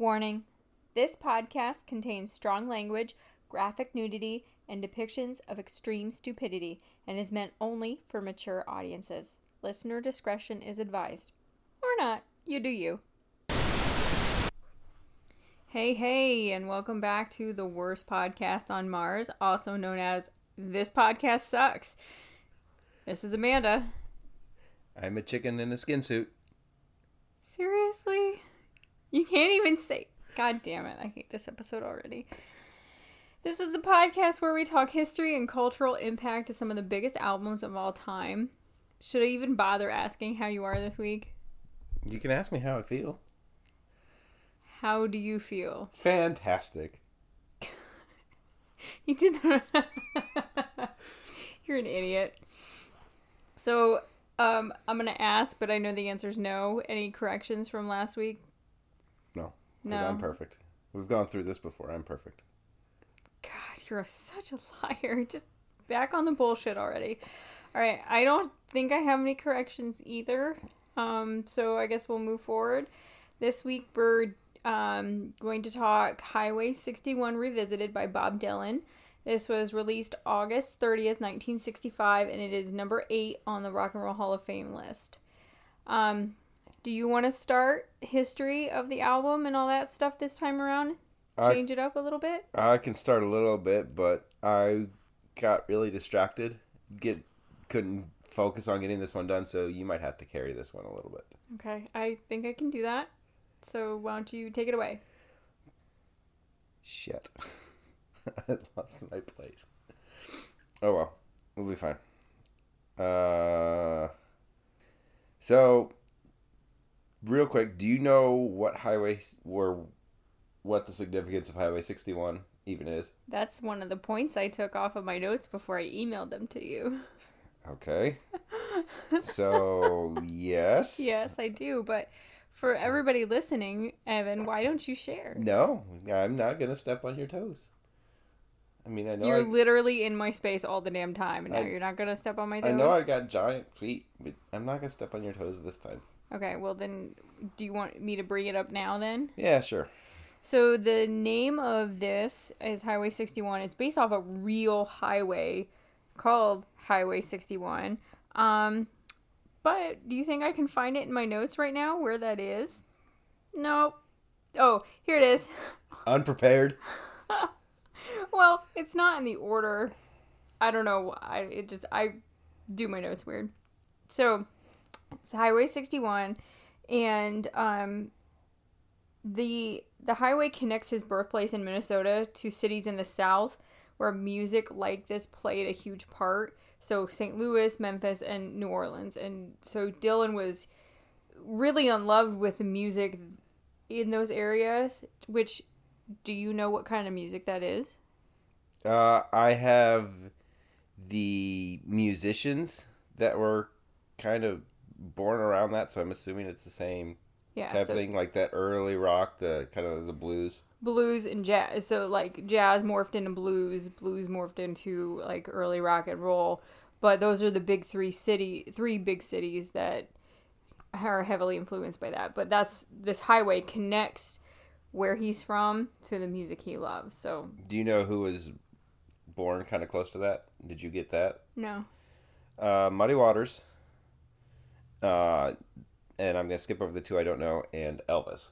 Warning This podcast contains strong language, graphic nudity, and depictions of extreme stupidity and is meant only for mature audiences. Listener discretion is advised. Or not. You do you. Hey, hey, and welcome back to the worst podcast on Mars, also known as This Podcast Sucks. This is Amanda. I'm a chicken in a skin suit. Seriously? You can't even say. God damn it. I hate this episode already. This is the podcast where we talk history and cultural impact to some of the biggest albums of all time. Should I even bother asking how you are this week? You can ask me how I feel. How do you feel? Fantastic. You did that. You're an idiot. So, um, I'm gonna ask, but I know the answer is no. Any corrections from last week? No. I'm perfect. We've gone through this before. I'm perfect. God, you're such a liar. Just back on the bullshit already. All right, I don't think I have any corrections either. Um, so I guess we'll move forward. This week we're um, going to talk Highway 61 Revisited by Bob Dylan. This was released August 30th, 1965, and it is number eight on the Rock and Roll Hall of Fame list. Um, do you want to start history of the album and all that stuff this time around? I- Change it up a little bit? I can start a little bit, but I got really distracted. Get couldn't focus on getting this one done, so you might have to carry this one a little bit. Okay, I think I can do that. So why don't you take it away? Shit. I lost my place. Oh well. We'll be fine. Uh so real quick, do you know what highway or what the significance of Highway 61 even is? That's one of the points I took off of my notes before I emailed them to you. Okay. So, yes. yes, I do. But for everybody listening, Evan, why don't you share? No, I'm not going to step on your toes. I mean, I know You're I, literally in my space all the damn time, and now I- you're not gonna step on my toes. I know I got giant feet, but I'm not going to step on your toes this time. Okay, well then, do you want me to bring it up now then? Yeah, sure. So the name of this is Highway 61. It's based off a real highway called Highway 61. Um, but do you think I can find it in my notes right now where that is? Nope. Oh, here it is. Unprepared. Well, it's not in the order. I don't know. I it just I do my notes weird. So it's Highway 61, and um, the the highway connects his birthplace in Minnesota to cities in the South where music like this played a huge part. So St. Louis, Memphis, and New Orleans, and so Dylan was really in love with music in those areas. Which, do you know what kind of music that is? Uh, I have the musicians that were kind of born around that, so I'm assuming it's the same Yeah, type so of thing, like that early rock, the kind of the blues. blues and jazz. So like jazz morphed into blues, blues morphed into like early rock and roll. But those are the big three city, three big cities that are heavily influenced by that. But that's this highway connects where he's from to the music he loves. So Do you know who was born kind of close to that? Did you get that? no, Uh, Muddy Waters. Uh, and I'm gonna skip over the two I don't know, and Elvis.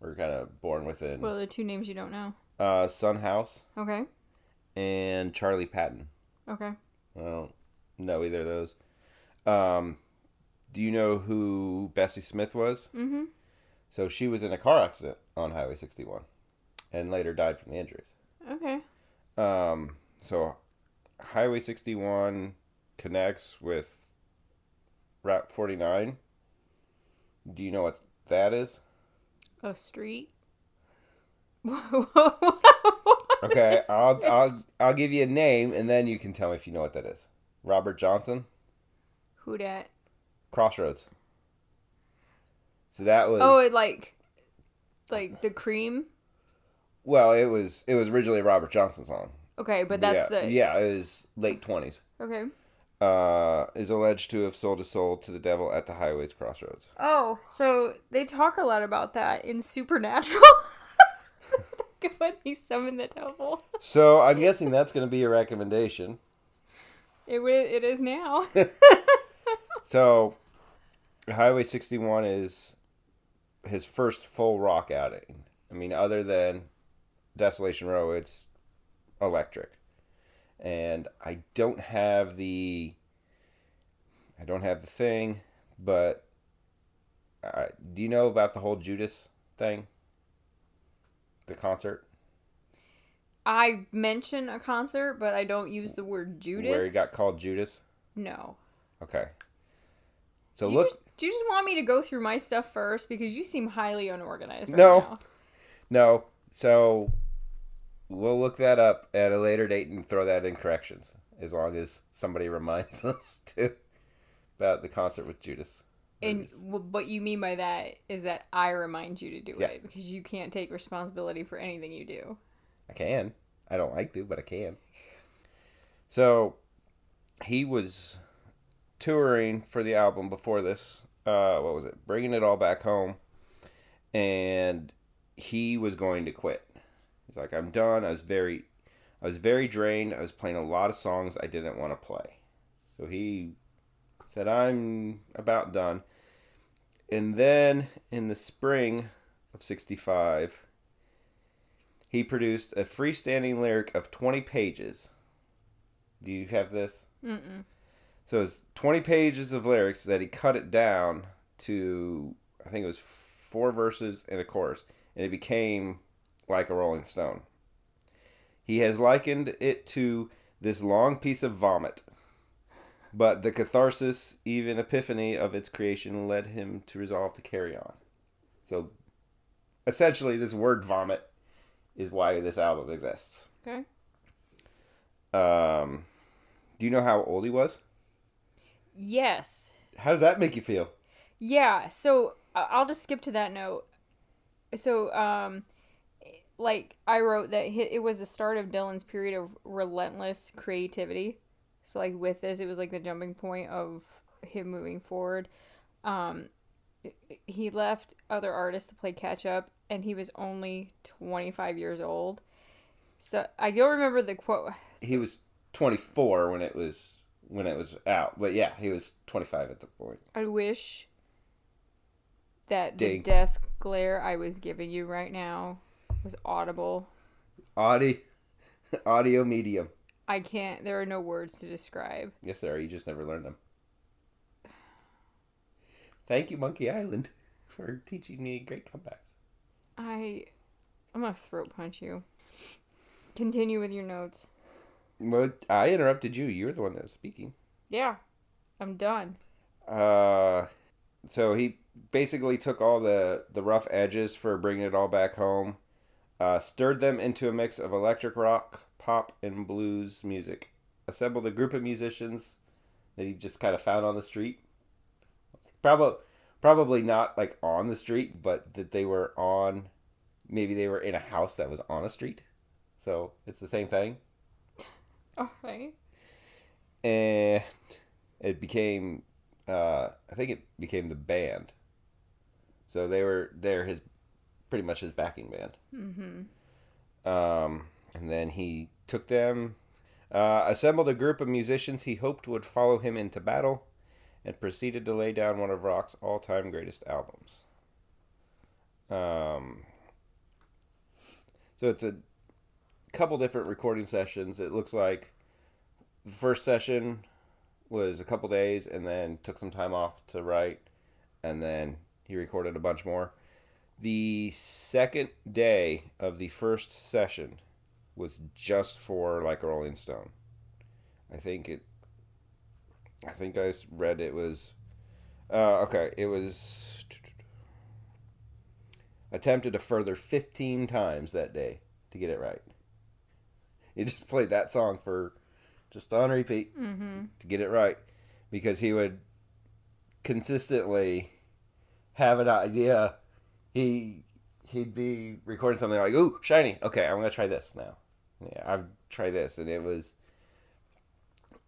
We're kind of born within are the two names you don't know? uh, Son House Okay, and Charlie Patton. okay. I don't know either of those. Um, do you know who Bessie Smith was? Mm-hmm. So she was in a car accident on Highway 61 and later died from the injuries. Okay. Um, so Highway 61 connects with Route 49. Do you know what that is? A street. Okay, I'll, I'll I'll give you a name and then you can tell me if you know what that is. Robert Johnson, Who dat? Crossroads. So that was Oh, it like, like the cream. well, it was it was originally a Robert Johnson song. Okay, but that's yeah, the yeah, it was late twenties. okay. Uh, is alleged to have sold his soul to the devil at the highway's crossroads. Oh, so they talk a lot about that in Supernatural. when he summoned the devil. So I'm guessing that's going to be a recommendation. It it is now. So, Highway 61 is his first full rock outing. I mean, other than Desolation Row, it's electric. And I don't have the. I don't have the thing, but. Uh, do you know about the whole Judas thing? The concert? I mention a concert, but I don't use the word Judas. Where he got called Judas? no. Okay. So do you look. just, do you just want me to go through my stuff first because you seem highly unorganized right now. No. now. No. So we'll look that up at a later date and throw that in corrections as long as somebody reminds us to about the concert with Judas. And what you mean by that is that I remind you to do Yeah. it because you can't take responsibility for anything you do. I can. I don't like to, but I can. So he was touring for the album before this. Uh, what was it? Bringing it all back home, and he was going to quit. He's like, I'm done. I was very, I was very drained. I was playing a lot of songs I didn't want to play. So he said, I'm about done. And then in the spring of '65, he produced a freestanding lyric of 20 pages. Do you have this? Mm-mm. So it's 20 pages of lyrics that he cut it down to, I think it was four verses and a chorus. And it became like a Rolling Stone. He has likened it to this long piece of vomit. But the catharsis, even epiphany of its creation led him to resolve to carry on. So essentially, this word vomit is why this album exists. Okay. Um, do you know how old he was? Yes. How does that make you feel? Yeah. So I'll just skip to that note. So, um, like I wrote that it was the start of Dylan's period of relentless creativity. So, like with this, it was like the jumping point of him moving forward. Um, he left other artists to play catch up, and he was only 25 years old. So I don't remember the quote. He was 24 when it was when it was out, but yeah, he was 25 at the point. I wish that the death glare I was giving you right now was audible. Audio, audio medium. I can't. There are no words to describe. Yes, there are. You just never learned them. Thank you, Monkey Island, for teaching me great comebacks. I, I'm gonna throat punch you. Continue with your notes. Well, I interrupted you. You're the one that was speaking. Yeah, I'm done. Uh, so he basically took all the the rough edges for bringing it all back home, uh, stirred them into a mix of electric rock, pop, and blues music. Assembled a group of musicians that he just kind of found on the street. Probably, probably not like on the street, but that they were on. Maybe they were in a house that was on a street, so it's the same thing All right. and it became uh, I think it became the band. So they were they're his pretty much his backing band. Mm-hmm. Um, and then he took them, uh, assembled a group of musicians he hoped would follow him into battle, and proceeded to lay down one of rock's all-time greatest albums. Um, so it's a couple different recording sessions. It looks like the first session was a couple days, and then took some time off to write, and then he recorded a bunch more. The second day of the first session was just for like a Rolling Stone. I think it. I think I read it was. Uh, okay, it was. Attempted a further 15 times that day to get it right. He just played that song for just on repeat Mm-hmm. to get it right because he would consistently have an idea. He he'd be recording something like, "Ooh, shiny. Okay, I'm gonna try this now. Yeah, I've tried this," and it was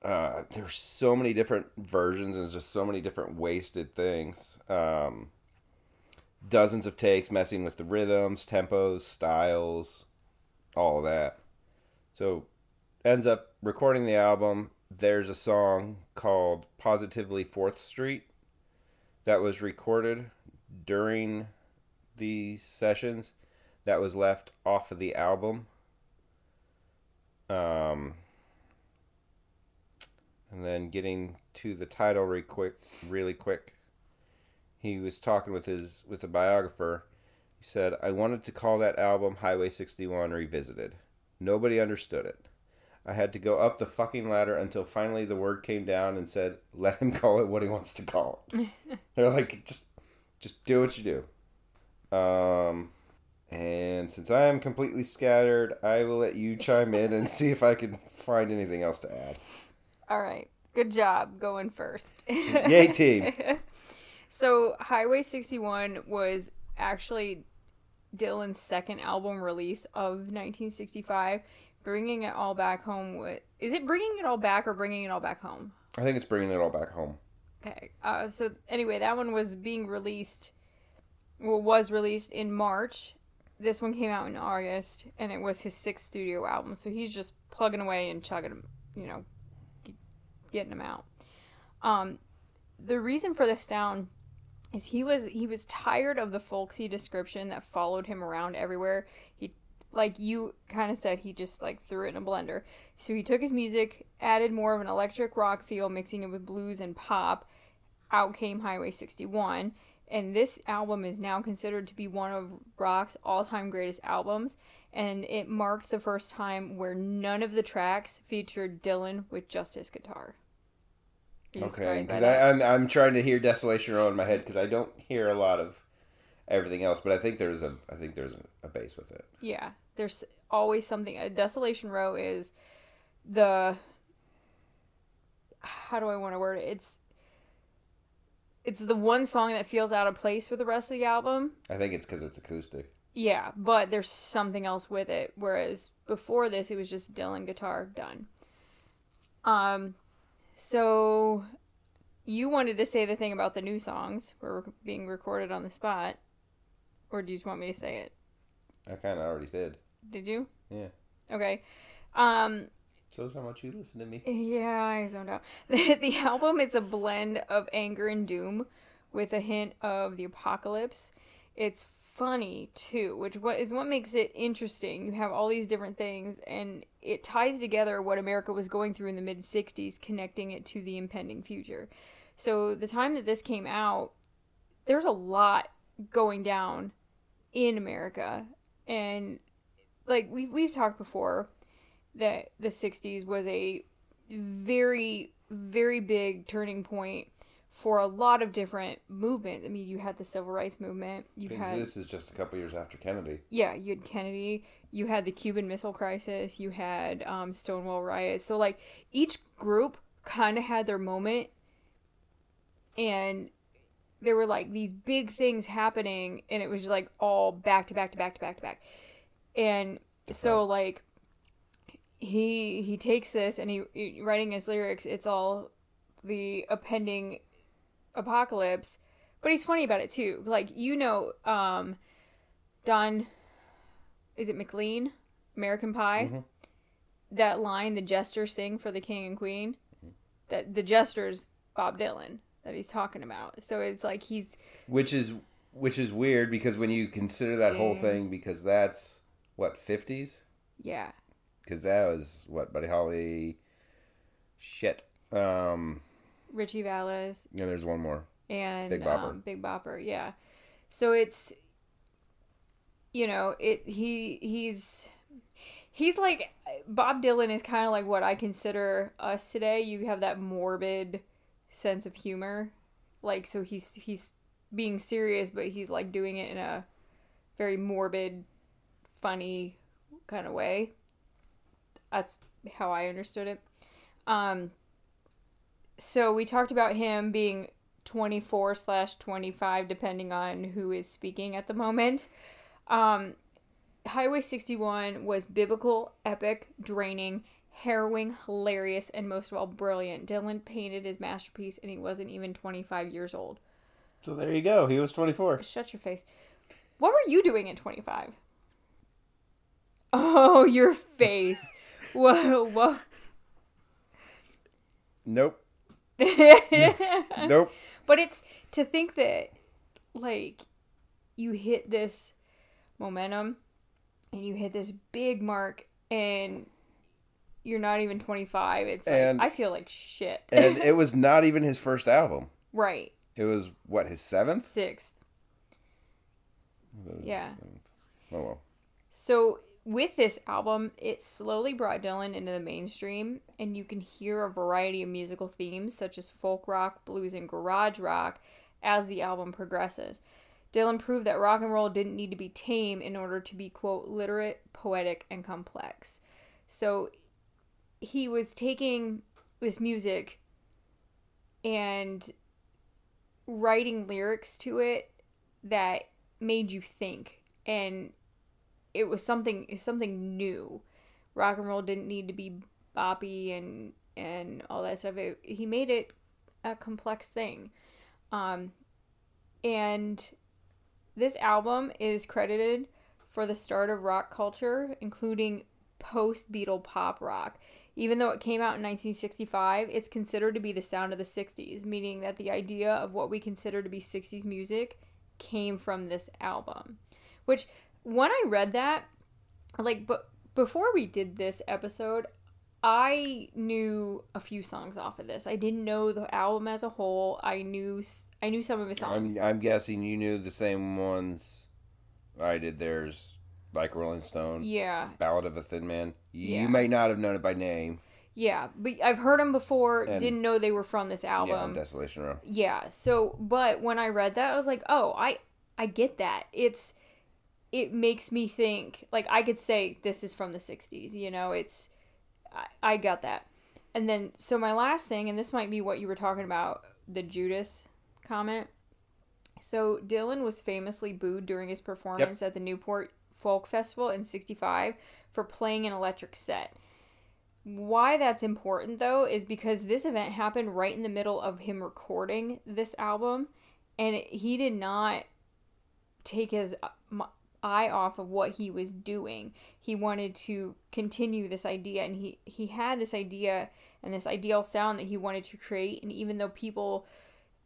uh, there's so many different versions and just so many different wasted things. Um, dozens of takes messing with the rhythms, tempos, styles, all that. So ends up recording the album. There's a song called Positively Fourth Street that was recorded during the sessions that was left off of the album. Um, and then getting to the title really quick, really quick. He was talking with his with a biographer. He said, "I wanted to call that album Highway 61 Revisited. Nobody understood it. I had to go up the fucking ladder until finally the word came down and said, "Let him call it what he wants to call it." They're like, "Just just do what you do." Um and since I am completely scattered, I will let you chime in and see if I can find anything else to add. All right. Good job going first. Yay, team. so, Highway 61 was actually Dylan's second album release of 1965. Bringing it all back home with. Is it bringing it all back or bringing it all back home? I think it's bringing it all back home. Okay. Uh, so, anyway, that one was being released. Well, was released in March this one came out in August, and it was his sixth studio album. So he's just plugging away and chugging them, you know, getting them out. Um, the reason for this sound is he was he was tired of the folksy description that followed him around everywhere. He like you kind of said he just like threw it in a blender. So he took his music, added more of an electric rock feel, mixing it with blues and pop. Out came Highway 61 and this album is now considered to be one of rock's all-time greatest albums and it marked the first time where none of the tracks featured dylan with just his guitar. You okay because I'm, I'm trying to hear desolation row in my head because i don't hear a lot of everything else but i think there's a i think there's a, a bass with it. Yeah there's always something a desolation row is the how do i want to word it? It's it's the one song that feels out of place with the rest of the album. I think it's because it's acoustic. Yeah, but there's something else with it. Whereas before this, it was just Dylan guitar done. Um, so you wanted to say the thing about the new songs were being recorded on the spot, or do you just want me to say it? I kind of already said. Did you? Yeah. Okay. Um, so how much you listen to me? Yeah, I zoned out. The, the album is a blend of anger and doom with a hint of the apocalypse. It's funny too, which what is what makes it interesting. You have all these different things and it ties together what America was going through in the mid 60s connecting it to the impending future. So the time that this came out, there's a lot going down in America and like we we've talked before that the 60s was a very very big turning point for a lot of different movements. I mean, you had the civil rights movement. You had this is just a couple years after Kennedy. Yeah, you had Kennedy. You had the Cuban Missile Crisis. You had um, Stonewall riots. So like each group kind of had their moment, and there were like these big things happening, and it was like all back to back to back to back to back, and so like he he takes this and he, he writing his lyrics it's all the impending apocalypse. But he's funny about it too. Like you know um don is it mclean? American pie? Mm-hmm. that line the jesters sing for the king and queen? Mm-hmm. that the jesters bob dylan that he's talking about. So it's like he's which is which is weird because when you consider that yeah. whole thing because that's what 50s yeah because that was what Buddy Holly, shit. Um, Ritchie Valens. Yeah, there's one more. And Big Bopper. Um, Big Bopper, yeah. So it's, you know, it he he's he's like Bob Dylan is kind of like what I consider us today. You have that morbid sense of humor, like so he's he's being serious, but he's like doing it in a very morbid, funny kind of way. That's how I understood it. Um, so we talked about him being 24 slash 25, depending on who is speaking at the moment. Um, Highway 61 was biblical, epic, draining, harrowing, hilarious, and most of all, brilliant. Dylan painted his masterpiece and he wasn't even 25 years old. So there you go. He was 24. Shut your face. What were you doing at 25? Oh, your face. Whoa, whoa. Nope. nope. But it's to think that, like, you hit this momentum and you hit this big mark and you're not even 25. It's like, I feel like shit. And it was not even his first album. right. It was what his seventh. Sixth. Yeah. Oh well. So with this album, it slowly brought Dylan into the mainstream, and you can hear a variety of musical themes such as folk rock, blues, and garage rock as the album progresses. Dylan proved that rock and roll didn't need to be tame in order to be, quote, literate, poetic, and complex. So he was taking this music and writing lyrics to it that made you think and it was something something new. Rock and roll didn't need to be boppy and and all that stuff. It, he made it a complex thing. Um and this album is credited for the start of rock culture including post beatle pop rock. Even though it came out in 1965 it's considered to be the sound of the 60s meaning that the idea of what we consider to be 60s music came from this album. Which when I read that, like, but before we did this episode, I knew a few songs off of this. I didn't know the album as a whole. I knew I knew some of his songs. I'm I'm guessing you knew the same ones I did. There's like Rolling Stone, yeah, Ballad of a Thin Man. You Yeah. may not have known it by name. yeah, but I've heard them before. And- didn't know they were from this album. Yeah. Desolation Row. Yeah. So, but when I read that, I was like, oh, I I get that. It's it makes me think like I could say this is from the '60s. You know, it's I, I got that. And then so my last thing, and this might be what you were talking about, the Judas comment. So Dylan was famously booed during his performance at the Newport Folk Festival in '65 for playing an electric set. Why that's important though is because this event happened right in the middle of him recording this album, and he did not take his eye off of what he was doing. He wanted to continue this idea, and he he had this idea and this ideal sound that he wanted to create. And even though people,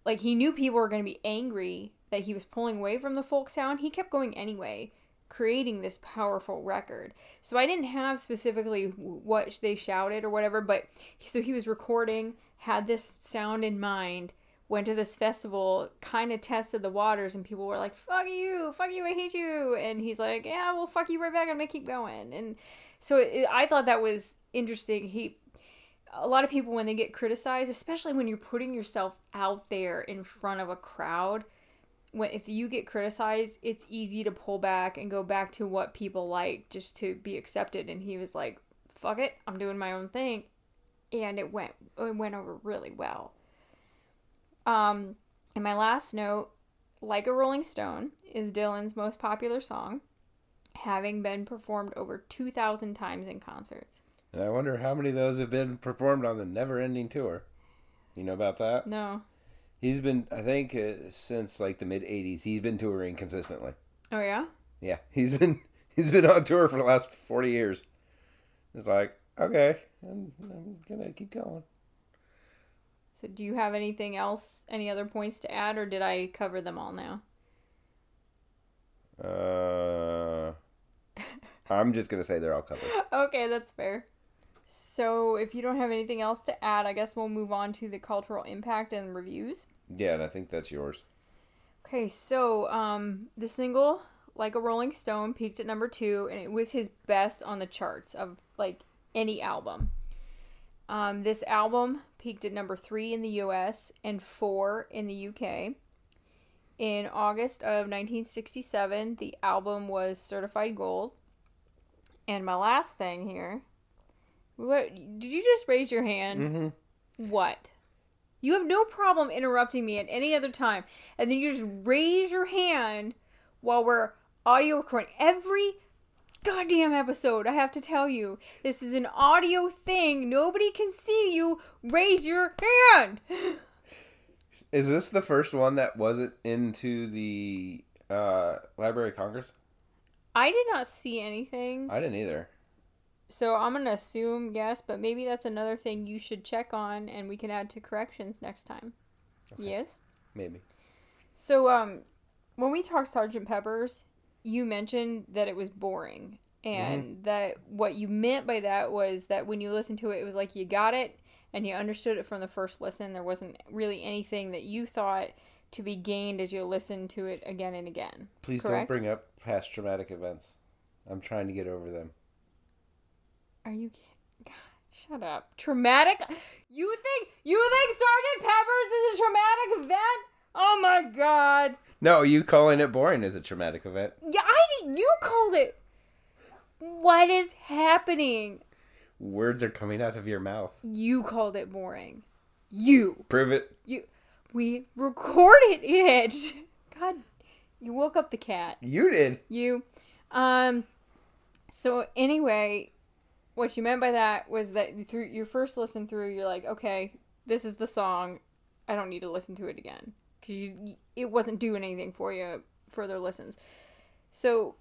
like he knew people were going to be angry that he was pulling away from the folk sound, he kept going anyway creating this powerful record. So I didn't have specifically what they shouted or whatever, but so he was recording, had this sound in mind, went to this festival, kind of tested the waters, and people were like, fuck you, fuck you, I hate you. And he's like, yeah, well, fuck you right back, I'm gonna keep going. And so it, I thought that was interesting. He, a lot of people, when they get criticized, especially when you're putting yourself out there in front of a crowd, when if you get criticized, it's easy to pull back and go back to what people like just to be accepted. And he was like, "Fuck it, I'm doing my own thing," and it went it went over really well. Um, and my last note, "Like a Rolling Stone" is Dylan's most popular song, having been performed over two thousand times in concerts. And I wonder how many of those have been performed on the Never Ending Tour. You know about that? No, He's been, I think, uh, since like the mid '80s. He's been touring consistently. oh yeah, Yeah, he's been he's been on tour for the last forty years. It's like okay, I'm, I'm gonna keep going. So, do you have anything else, any other points to add, or did I cover them all now? Uh, I'm just gonna say they're all covered. okay, that's fair. So, if you don't have anything else to add, I guess we'll move on to the cultural impact and reviews. Yeah, and I think that's yours. Okay, so um, the single "Like a Rolling Stone" peaked at number two, and it was his best on the charts of like any album. Um, this album peaked at number three in the U.S. and four in the U.K. In August of 1967, the album was certified gold. And my last thing here, what did you just raise your hand? Mm-hmm. What? You have no problem interrupting me at any other time, and then you just raise your hand while we're audio recording. Every goddamn episode. I have to tell you, this is an audio thing. Nobody can see you. Raise your hand. Is this the first one that wasn't into the uh, Library of Congress? I did not see anything. I didn't either. So I'm going to assume yes, but maybe that's another thing you should check on and we can add to corrections next time. Yes? Maybe. So um when we talk Sergeant Peppers, you mentioned that it was boring mm-hmm. and that what you meant by that was that when you listened to it it was like you got it and you understood it from the first listen. There wasn't really anything that you thought to be gained as you listened to it again and again. Please Correct? don't bring up past traumatic events. I'm trying to get over them. Are you kidding? God, shut up. Traumatic? You think you think Sergeant Peppers is a traumatic event? Oh my god. No, you calling it boring is a traumatic event. Yeah, I did. You called it. What is happening? Words are coming out of your mouth. You called it boring. You. Prove it. You. We recorded it. God, you woke up the cat. You did. You. Um. So anyway, what you meant by that was that through your first listen through, you're like, okay, this is the song. I don't need to listen to it again because it wasn't doing anything for you further listens. So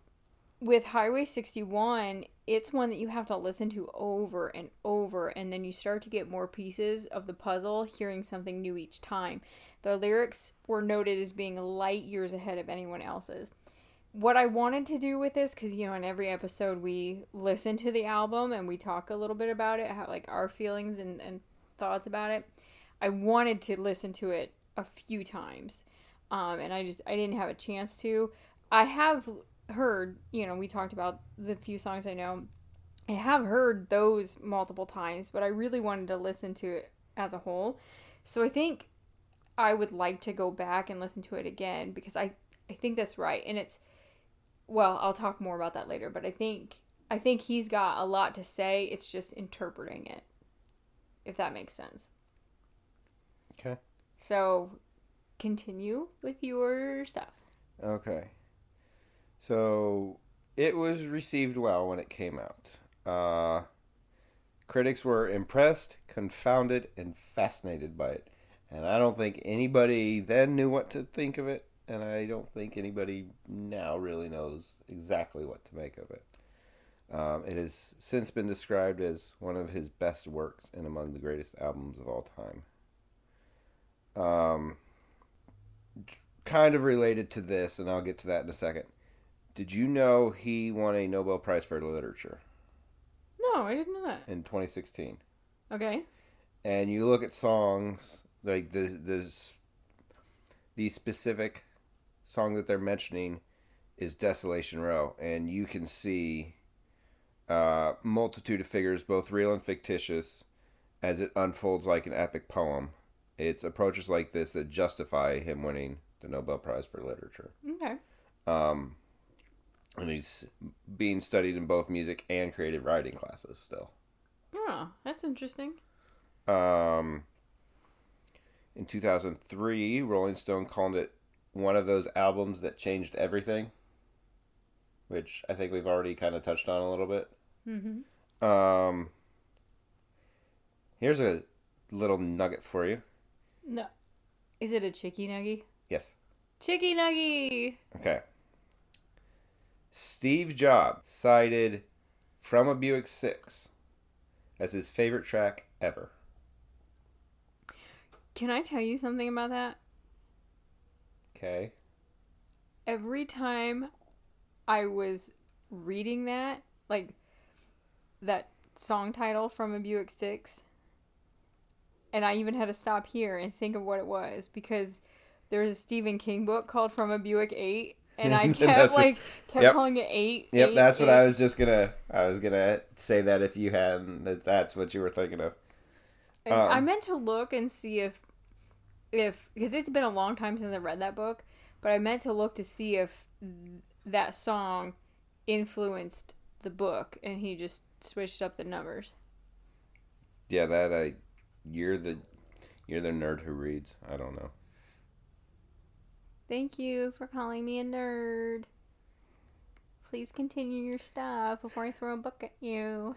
with Highway 61, it's one that you have to listen to over and over, and then you start to get more pieces of the puzzle, hearing something new each time. The lyrics were noted as being light years ahead of anyone else's. What I wanted to do with this, because you know, in every episode we listen to the album and we talk a little bit about it, how like our feelings and, and thoughts about it. I wanted to listen to it a few times, um, and I just I didn't have a chance to. I have heard, you know, we talked about the few songs I know. I have heard those multiple times, but I really wanted to listen to it as a whole. So I think I would like to go back and listen to it again because I I think that's right. And it's well, I'll talk more about that later, but I think I think he's got a lot to say. It's just interpreting it. If that makes sense. Okay. So continue with your stuff. Okay. So it was received well when it came out. Uh, critics were impressed, confounded, and fascinated by it. And I don't think anybody then knew what to think of it, and I don't think anybody now really knows exactly what to make of it. Um, it has since been described as one of his best works and among the greatest albums of all time. Um, kind of related to this, and I'll get to that in a second. Did you know he won a Nobel Prize for Literature No, I didn't know that. in 2016? Okay. And you look at songs like the the the specific song that they're mentioning is Desolation Row, and you can see uh, multitude of figures, both real and fictitious, as it unfolds like an epic poem. It's approaches like this that justify him winning the Nobel Prize for Literature. Okay. Um, and he's being studied in both music and creative writing classes still. Oh, that's interesting. Um, in 2003, Rolling Stone called it one of those albums that changed everything, which I think we've already kind of touched on a little bit. Mm-hmm. Um, here's a little nugget for you. No. Is it a chicky nuggy? Yes. Chicky nuggy! Okay. Steve Jobs cited From a Buick 6 as his favorite track ever. Can I tell you something about that? Okay. Every time I was reading that, like that song title from a Buick 6, and I even had to stop here and think of what it was because there's a Stephen King book called From a Buick 8, and I kept That's what- like kept yep. calling it 8. Yep, eight, that's what. I was just gonna. I was gonna say that if you hadn't, that that's what you were thinking of. And I Um, meant to look and see if, if because it's been a long time since I read that book, but I meant to look to see if that song influenced the book, and he just switched up the numbers. Yeah, that I. You're the, you're the nerd who reads. I don't know. Thank you for calling me a nerd. Please continue your stuff before I throw a book at you.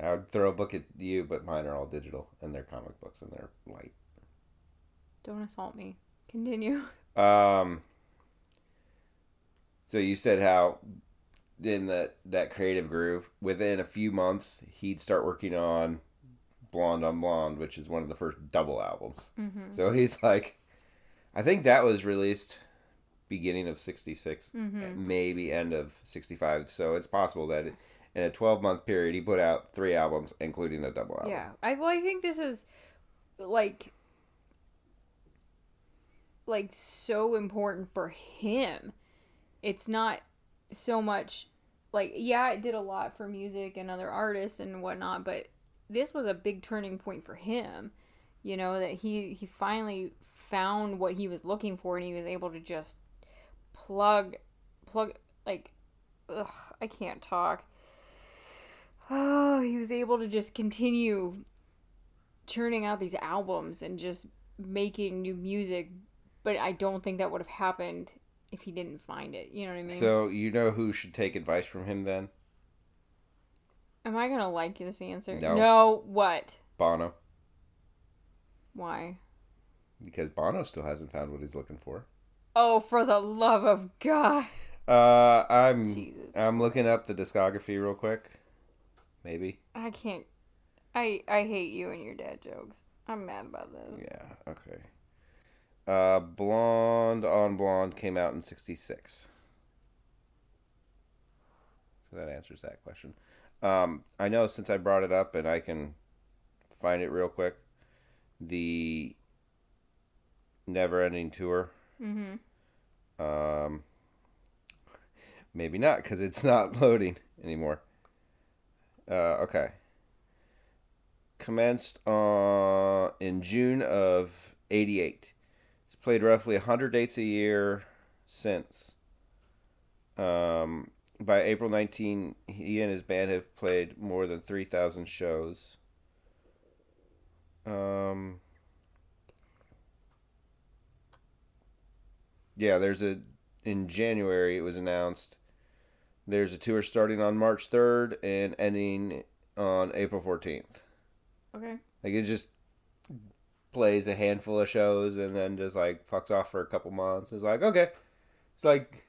I'd throw a book at you, but mine are all digital and they're comic books and they're light. Don't assault me. Continue. Um. So you said how in that that creative groove, within a few months, he'd start working on Blonde on Blonde, which is one of the first double albums. Mm-hmm. So he's like, I think that was released beginning of '66, Mm-hmm. maybe end of '65. So it's possible that in a 12 month period, he put out three albums, including a double album. Yeah. I well, I think this is like like so important for him. It's not so much like yeah, it did a lot for music and other artists and whatnot, but this was a big turning point for him. You know that he he finally found what he was looking for, and he was able to just plug plug like ugh, I can't talk. Oh, he was able to just continue churning out these albums and just making new music, but I don't think that would have happened if he didn't find it. You know what I mean? So you know who should take advice from him then? Am I gonna like this answer? No. No. What? Bono. Why? Because Bono still hasn't found what he's looking for. Oh, for the love of God! Uh, I'm Jesus, I'm looking up the discography real quick. Maybe. I can't. I I hate you and your dad jokes. I'm mad about this. Yeah. Okay. Uh, Blonde on Blonde came out in '66. So that answers that question. Um, I know since I brought it up, and I can find it real quick. The Never Ending Tour. Mm-hmm. Um, maybe not because it's not loading anymore. Uh, okay. Commenced uh, in June of '88. It's played roughly 100 dates a year since. Um, by April 19, he and his band have played more than 3,000 shows. Um, yeah, there's a in January it was announced there's a tour starting on March 3rd and ending on April 14th. Okay. Like it just plays a handful of shows and then just like fucks off for a couple months. It's like, okay. It's like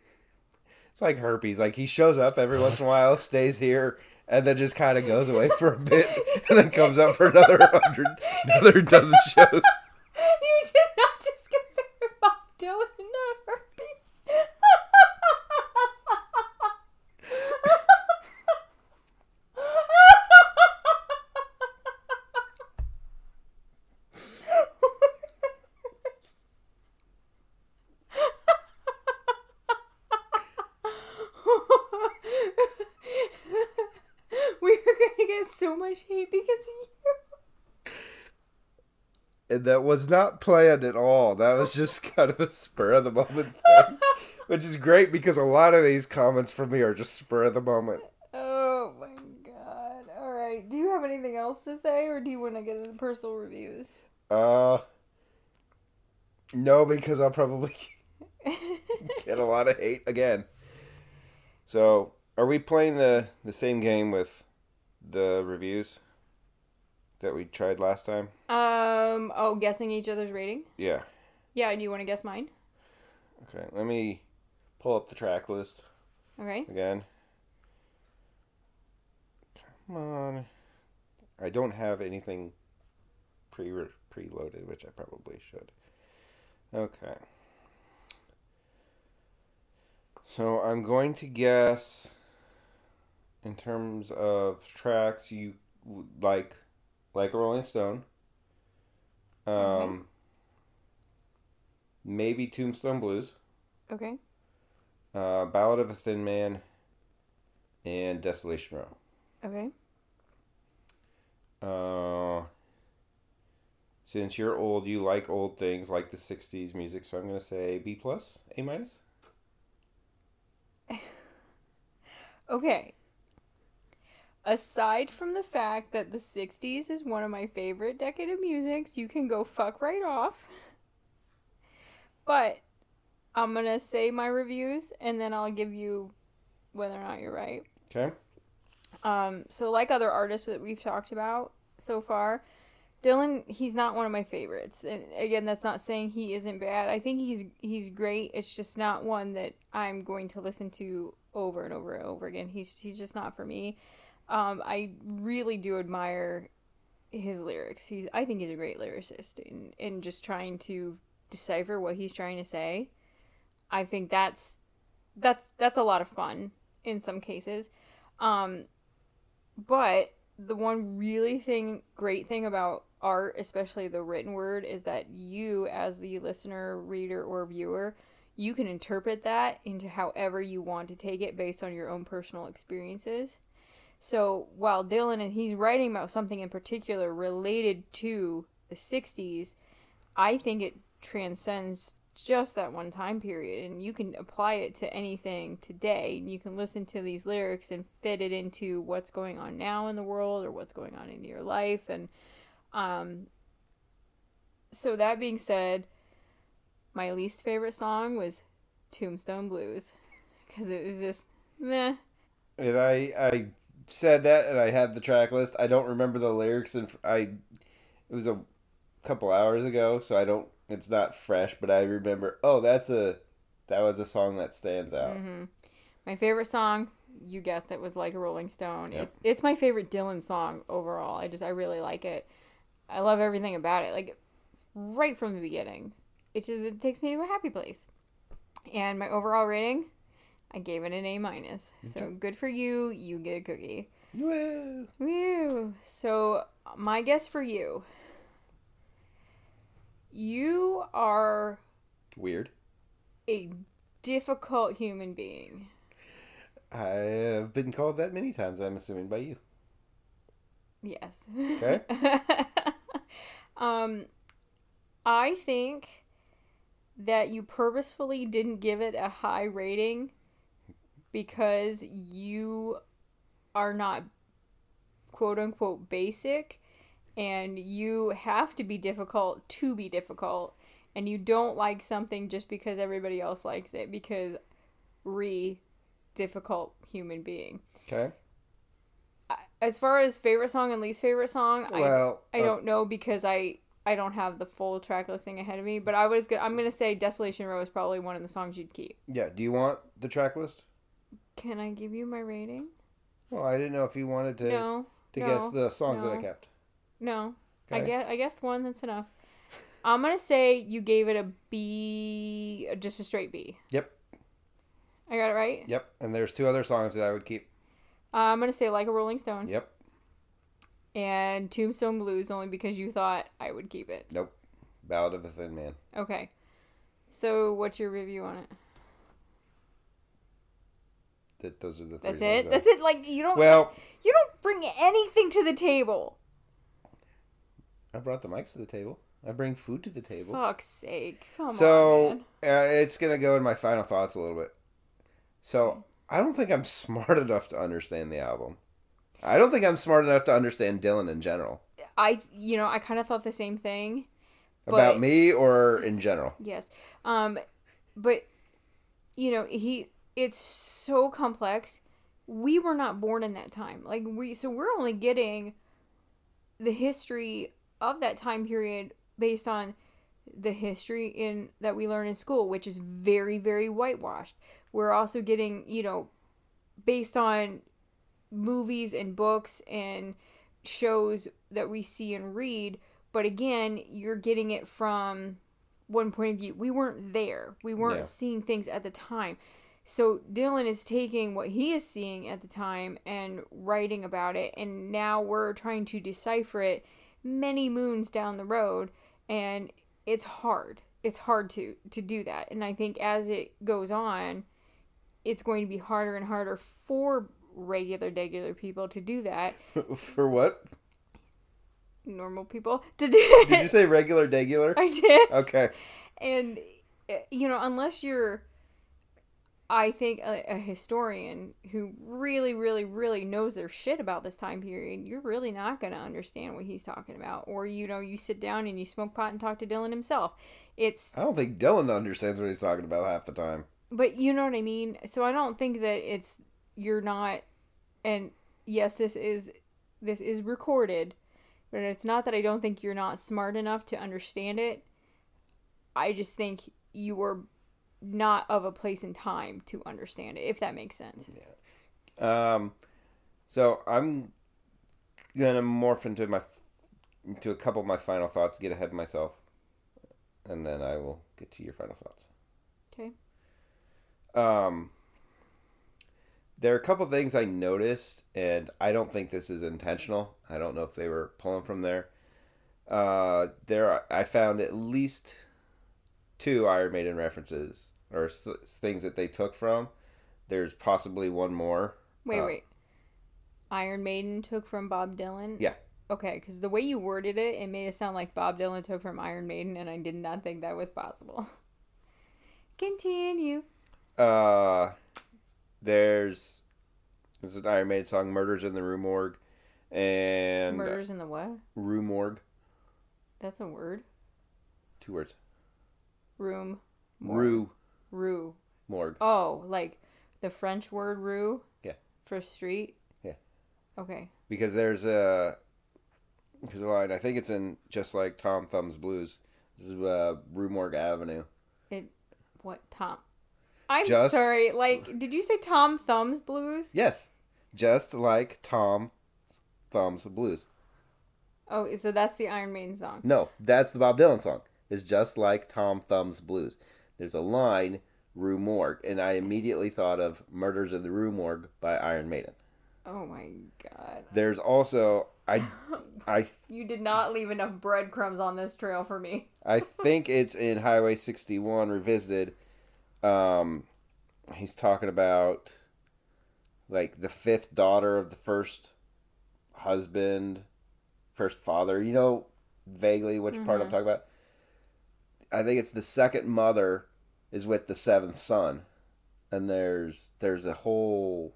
it's like herpes. Like he shows up every once in a while, stays here, and then just kind of goes away for a bit, and then comes up for another hundred, another dozen shows. You did not just compare Bob Dylan to herpes. We're gonna get so much hate because of you. That was not planned at all. That was just kind of a spur of the moment thing. Which is great because a lot of these comments from me are just spur of the moment. Oh my god. Alright. Do you have anything else to say or do you want to get into personal reviews? Uh no, because I'll probably get a lot of hate again. So, are we playing the the same game with the reviews that we tried last time? um, oh, guessing each other's rating? Yeah. Yeah, do you want to guess mine? Okay. Let me pull up the track list Okay. again. Come on. I don't have anything pre preloaded, which I probably should. Okay. So I'm going to guess in terms of tracks you like like a Rolling Stone. Um Okay. maybe Tombstone Blues, Okay. uh, Ballad of a Thin Man, and Desolation Row. Okay. Uh, since you're old, you like old things like the '60s music, so I'm gonna say B plus, A minus. Okay. Aside from the fact that the 60s is one of my favorite decade of musics, you can go fuck right off. But I'm gonna say my reviews and then I'll give you whether or not you're right. Okay. Um, so like other artists that we've talked about so far, Dylan, he's not one of my favorites. And again, that's not saying he isn't bad. I think he's he's great. It's just not one that I'm going to listen to over and over and over again. He's he's just not for me. Um, I really do admire his lyrics. He's I think he's a great lyricist in in just trying to decipher what he's trying to say. I think that's that's that's a lot of fun in some cases. Um, but the one really thing great thing about art, especially the written word, is that you as the listener, reader, or viewer, you can interpret that into however you want to take it based on your own personal experiences. So while Dylan is he's writing about something in particular related to the 60s, I think it transcends just that one time period and you can apply it to anything today you can listen to these lyrics and fit it into what's going on now in the world or what's going on in your life and um so that being said my least favorite song was tombstone blues because it was just meh. And i i said that and i had the track list i don't remember the lyrics and i it was a couple hours ago so i don't it's not fresh, but I remember. Oh, that's a that was a song that stands out. Mm-hmm. My favorite song, you guessed it, was like a Rolling Stone. Yep. It's it's my favorite Dylan song overall. I just I really like it. I love everything about it. Like right from the beginning, it just it takes me to a happy place. And my overall rating, I gave it an A minus. So good for you. You get a cookie. Woo! Woo! So my guess for you you are weird. A difficult human being. I have been called that many times, I'm assuming by you. Yes. Okay. um I think that you purposefully didn't give it a high rating because you are not quote unquote basic and you have to be difficult to be difficult and you don't like something just because everybody else likes it because re difficult human being. Okay. As far as favorite song and least favorite song well, i i uh, don't know because i i don't have the full track listing ahead of me but i was gonna i'm gonna say desolation row is probably one of the songs you'd keep. Yeah do you want the track list can i give you my rating well i didn't know if you wanted to no to no, guess the songs no. that i kept no. Okay. I guess I guessed one. That's enough. I'm gonna say you gave it a B, just a straight B. Yep. I got it right. Yep. And there's two other songs that I would keep. Uh, I'm gonna say like a Rolling Stone. Yep. And Tombstone Blues only because you thought I would keep it. Nope. Ballad of a Thin Man. Okay. So what's your review on it? That those are the. That's it. That's it. Like you don't. Well, you don't bring anything to the table. I brought the mics to the table. I bring food to the table. Fuck's sake! Come so, on, uh, it's gonna go in my final thoughts a little bit. So I don't think I'm smart enough to understand the album. I don't think I'm smart enough to understand Dylan in general. I, you know, I kind of thought the same thing. About me or in general? Yes. Um, but you know, he it's so complex. We were not born in that time. Like we so we're only getting the history of that time period based on the history in that we learn in school, which is very, very whitewashed. We're also getting, you know, based on movies and books and shows that we see and read, but again, you're getting it from one point of view. We weren't there. We weren't yeah. seeing things at the time. So Dylan is taking what he is seeing at the time and writing about it, and now we're trying to decipher it many moons down the road and it's hard. It's hard to to do that and i think as it goes on it's going to be harder and harder for regular regular people to do that. For what? Normal people to do did you say regular regular? I did. Okay. And eh, you know unless you're I think a, a historian who really, really, really knows their shit about this time period, you're really not going to understand what he's talking about. Or, you know, you sit down and you smoke pot and talk to Dylan himself. It's, I don't think Dylan understands what he's talking about half the time. but you know what I mean? So I don't think that it's, you're not, and yes, this is, this is recorded, but it's not that I don't think you're not smart enough to understand it. I just think you were not of a place and time to understand it, if that makes sense. Yeah. Um, so I'm gonna morph into my into a couple of my final thoughts, get ahead of myself, and then I will get to your final thoughts. Okay. Um, there are a couple things I noticed, and I don't think this is intentional. I don't know if they were pulling from there. Uh, there I found at least two Iron Maiden references or s- things that they took from. There's possibly one more. Wait, Uh, wait. Iron Maiden took from Bob Dylan? Yeah. Okay, because the way you worded it, it made it sound like Bob Dylan took from Iron Maiden, and I did not think that was possible. Continue. Uh, there's there's an Iron Maiden song, "Murders in the Rue Morgue," and Murders in the what? Rue Morgue, That's a word. two words. Room. Rue Rue. Morgue. Oh, like the French word rue? Yeah. For street? Yeah. Okay. because there's a there's a line. I think it's in just like Tom Thumb's Blues. This is uh, Rue Morgue Avenue. It. What, Tom? I'm Just- sorry. Like, did you say Tom Thumb's Blues? Yes, just like Tom Thumb's Blues. Oh, so that's the Iron Maiden song. No, that's the Bob Dylan song. It's just like Tom Thumb's Blues. There's a line, Rue Morgue, and I immediately thought of Murders in the Rue Morgue by Iron Maiden. Oh my god. There's also I I You did not leave enough breadcrumbs on this trail for me. I think it's in Highway 61 Revisited. Um, he's talking about like the fifth daughter of the first husband, first father. You know vaguely which part I'm talking about. I think it's the second mother is with the seventh son, and there's there's a whole.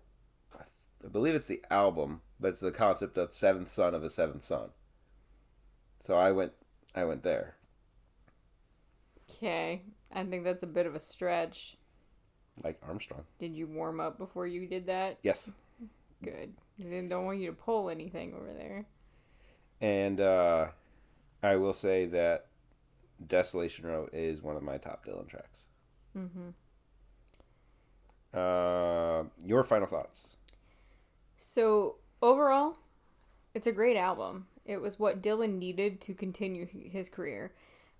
I believe it's the album, but it's the concept of seventh son of a seventh son. So I went, I went there. Okay. I think that's a bit of a stretch. like Armstrong. Did you warm up before you did that? Yes, Good. I didn't don't want you to pull anything over there. and uh, I will say that Desolation Row is one of my top Dylan tracks. Mm-hmm. Uh, your final thoughts? So overall, it's a great album. It was what Dylan needed to continue his career.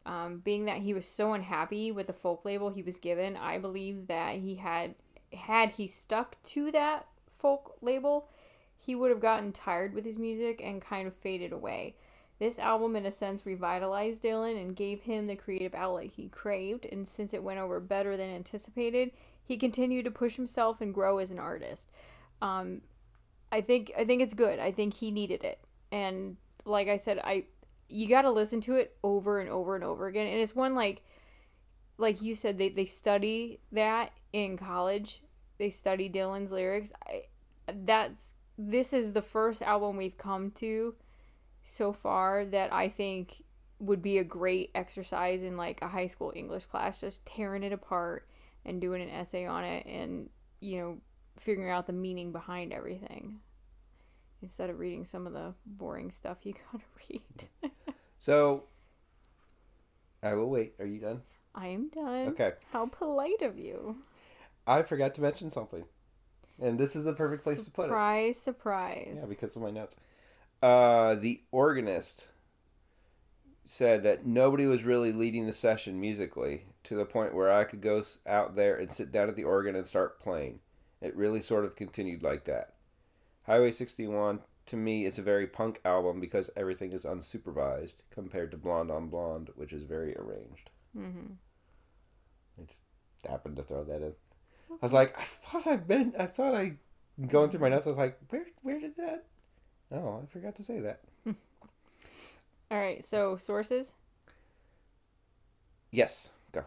Um, being that he was so unhappy with the folk label he was given, I believe that he had had he stuck to that folk label, he would have gotten tired with his music and kind of faded away. This album, in a sense, revitalized Dylan and gave him the creative outlet he craved. And since it went over better than anticipated, he continued to push himself and grow as an artist. Um, I think I think it's good. I think he needed it. And like I said, I you got to listen to it over and over and over again. And it's one like like you said they they study that in college. They study Dylan's lyrics. I that's this is the first album we've come to so far that I think would be a great exercise in like a high school English class just tearing it apart and doing an essay on it and you know figuring out the meaning behind everything instead of reading some of the boring stuff you gotta read. So, I will wait. Are you done? I am done. Okay. How polite of you. I forgot to mention something, and this is the perfect place to put it. Surprise, surprise. Yeah, because of my notes. Uh, the organist said that nobody was really leading the session musically to the point where I could go out there and sit down at the organ and start playing. It really sort of continued like that. Highway 61 to me is a very punk album because everything is unsupervised compared to Blonde on Blonde, which is very arranged. Mm-hmm. I just happened to throw that in. I was like, I thought I've been, I thought I, going through my notes, I was like, where, where did that? Oh, I forgot to say that. All right, so sources. Yes, go.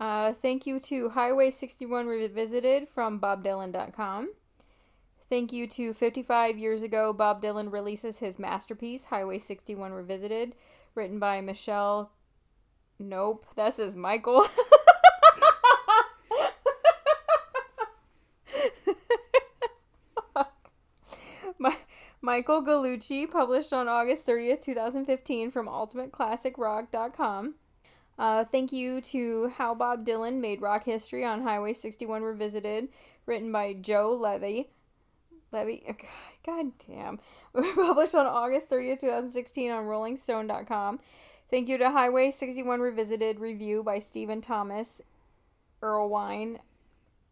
Uh, thank you to Highway 61 Revisited from BobDylan.com. Thank you to 55 years ago, Bob Dylan releases his masterpiece, Highway 61 Revisited, written by Michelle. Nope, that says Michael. Michael Gallucci, published on August 30th, 2015, from UltimateClassicRock.com. Uh, thank you to How Bob Dylan Made Rock History on Highway 61 Revisited, written by Joe Levy. Levy, god damn. Published on August 30th, 2016 on RollingStone.com. Thank you to Highway 61 Revisited review by Stephen Thomas Erlewine.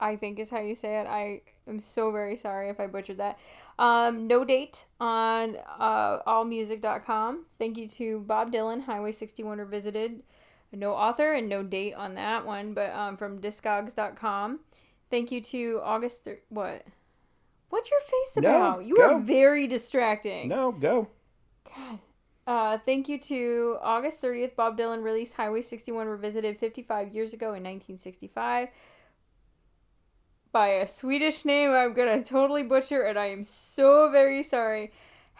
I think is how you say it. I am so very sorry if I butchered that. Um, no date on uh, allmusic.com. Thank you to Bob Dylan, Highway 61 Revisited. No author and no date on that one, but um, from discogs.com. Thank you to August. Thir- what? What's your face No, about? you go. are very distracting. No, go. God. Uh, thank you to August 30th. Bob Dylan released Highway 61 Revisited 55 years ago in 1965 by a Swedish name I'm gonna totally butcher, and I am so very sorry.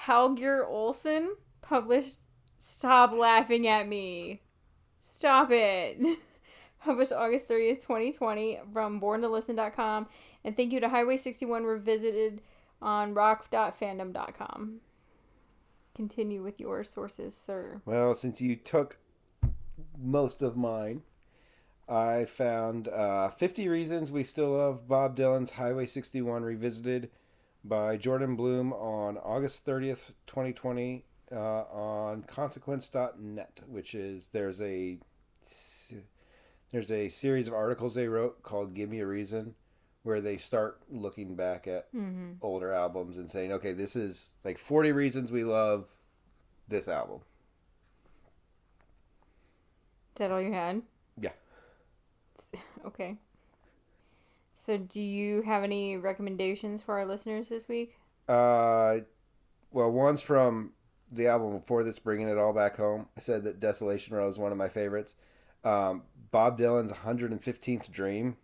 Halger Olsen published Stop Laughing at Me. Stop it. Published August 30th, 2020 from born2listen.com. And thank you to Highway 61 Revisited on rock.fandom.com. Continue with your sources, sir. Well, since you took most of mine, I found uh, 50 Reasons We Still Love Bob Dylan's Highway 61 Revisited by Jordan Bloom on August 30th, 2020 uh, on consequence.net, which is there's a there's a series of articles they wrote called Give Me a Reason where they start looking back at Mm-hmm. older albums and saying, okay, this is like 40 reasons we love this album. Is that all you had? Okay. So, do you have any recommendations for our listeners this week? Uh, well, one's from the album before this, Bringing It All Back Home. I said that Desolation Row is one of my favorites. Um, Bob Dylan's 115th Dream.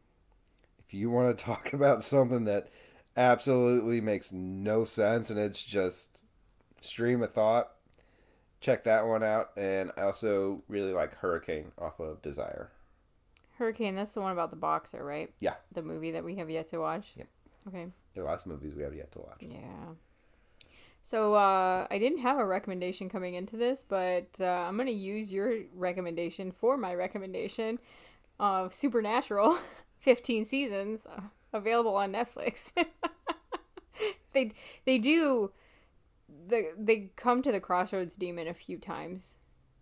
If you want to talk about something that absolutely makes no sense and it's just stream of thought, check that one out. And I also really like Hurricane off of Desire. Hurricane, that's the one about the boxer, right? Yeah. The movie that we have yet to watch? Yep. Okay. There are lots of movies we have yet to watch. Yeah. So uh, I didn't have a recommendation coming into this, but uh, I'm gonna use your recommendation for my recommendation of Supernatural, 15 seasons, uh, available on Netflix. they they do the they come to the Crossroads Demon a few times,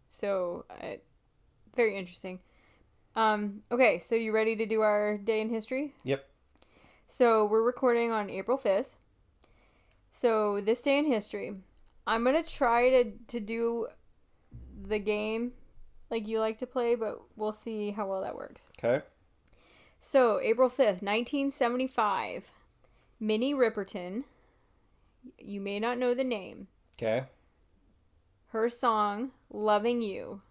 so uh, very interesting. Um, okay, so you ready to do our day in history? Yep. So we're recording on April 5th. So this day in history, I'm going to try to, to do the game like you like to play, but we'll see how well that works. Okay. So April 5th, 1975, Minnie Riperton, you may not know the name, Okay. her song Loving You.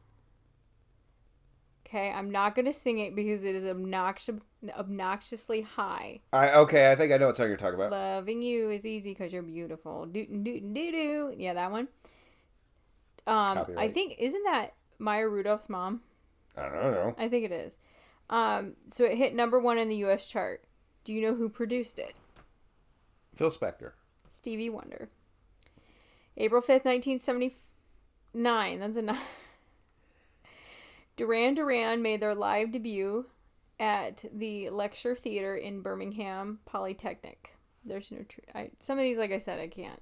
Okay, I'm not going to sing it because it is obnoxious, obnoxiously high. I okay. I think I know what song you're talking about. Loving you is easy because you're beautiful. Doo doo doo doo doo. Yeah, that one. Um, I think isn't that Maya Rudolph's mom? I don't know. I think it is. Um, so it hit number one in the U.S. chart. Do you know who produced it? Phil Spector. Stevie Wonder. April fifth, nineteen seventy nine. That's a nine. Duran Duran made their live debut at the Lecture Theater in Birmingham Polytechnic. There's no tr- I, some of these, like I said, I can't.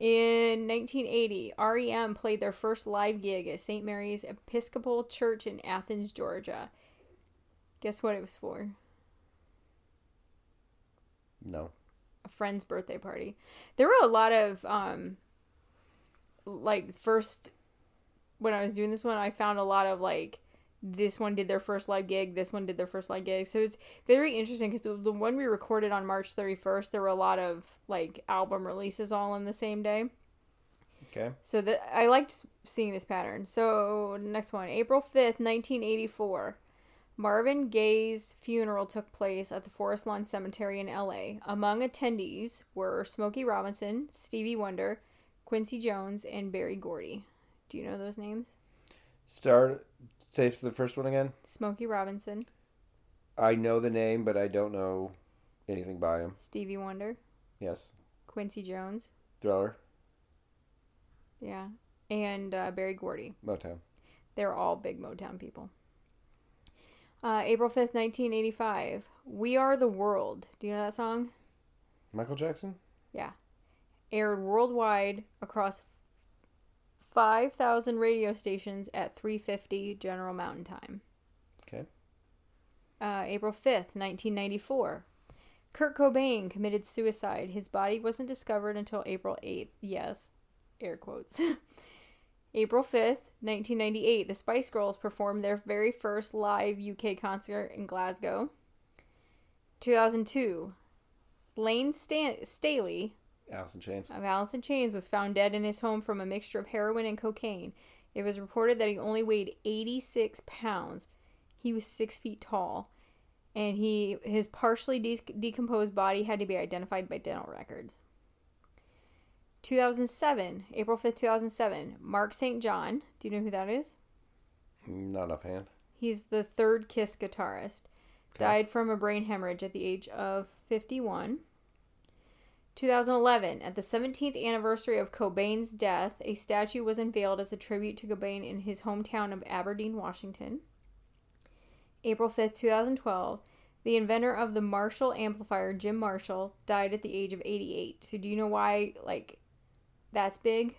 In 1980, REM played their first live gig at St. Mary's Episcopal Church in Athens, Georgia. Guess what it was for? No. a friend's birthday party. There were a lot of um like first when I was doing this one, I found a lot of like this one did their first live gig, this one did their first live gig. So it's very interesting because the, the one we recorded on March 31st, there were a lot of like album releases all in the same day. Okay. So that I liked seeing this pattern. So next one, April 5th, 1984. Marvin Gaye's funeral took place at the Forest Lawn Cemetery in LA. Among attendees were Smokey Robinson, Stevie Wonder, Quincy Jones, and Berry Gordy. Do you know those names? Start. Say the first one again. Smokey Robinson, I know the name, but I don't know anything by him. Stevie Wonder, Yes. Quincy Jones, Thriller. yeah, and uh, Berry Gordy. Motown. They're all big Motown people. Uh, April 5th, 1985. We Are the World. Do you know that song? Michael Jackson. Yeah. Aired worldwide across 5,000 radio stations at 350 General Mountain Time. Okay. Uh, April 5th, 1994. Kurt Cobain committed suicide. His body wasn't discovered until April 8th. Yes, air quotes. April 5th, 1998, the Spice Girls performed their very first live UK concert in Glasgow. 2002, Layne Stan- Staley Alice in Chains. of Alice in Chains was found dead in his home from a mixture of heroin and cocaine. It was reported that he only weighed 86 pounds. He was six feet tall, and he his partially de- decomposed body had to be identified by dental records. 2007, April 5th, 2007, Mark St. John. Do you know who that is? Mm, not offhand. He's the third Kiss guitarist. Okay. Died from a brain hemorrhage at the age of 51. 2011, at the 17th anniversary of Cobain's death, a statue was unveiled as a tribute to Cobain in his hometown of Aberdeen, Washington. April 5th, 2012, the inventor of the Marshall amplifier, Jim Marshall, died at the age of 88. So do you know why like that's big?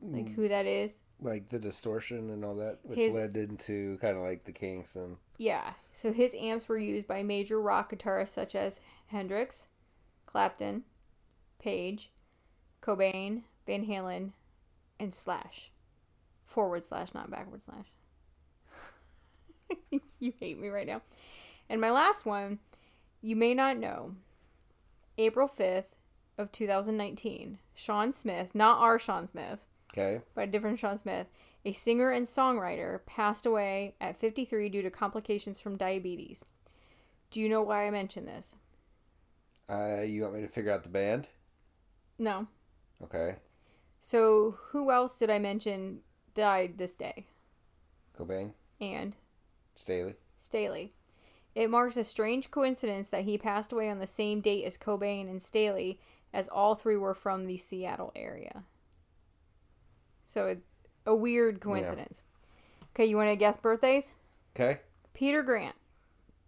Like hmm. who that is? Like the distortion and all that, which His- led into kind of like the Kinks and Yeah. So his amps were used by major rock guitarists such as Hendrix, Clapton, Page, Cobain, Van Halen, and Slash. Forward slash, not backward slash. you hate me right now. And my last one, you may not know. April 5th of 2019, Sean Smith, not our Sean Smith, okay. but a different Sean Smith, a singer and songwriter, passed away at 53 due to complications from diabetes. Do you know why I mention this? Uh, you want me to figure out the band? No. Okay. So, who else did I mention died this day? Cobain, And Staley. Staley. It marks a strange coincidence that he passed away on the same date as Cobain and Staley, as all three were from the Seattle area. So, it's a weird coincidence. Okay, you want to guess birthdays? Okay. Peter Grant.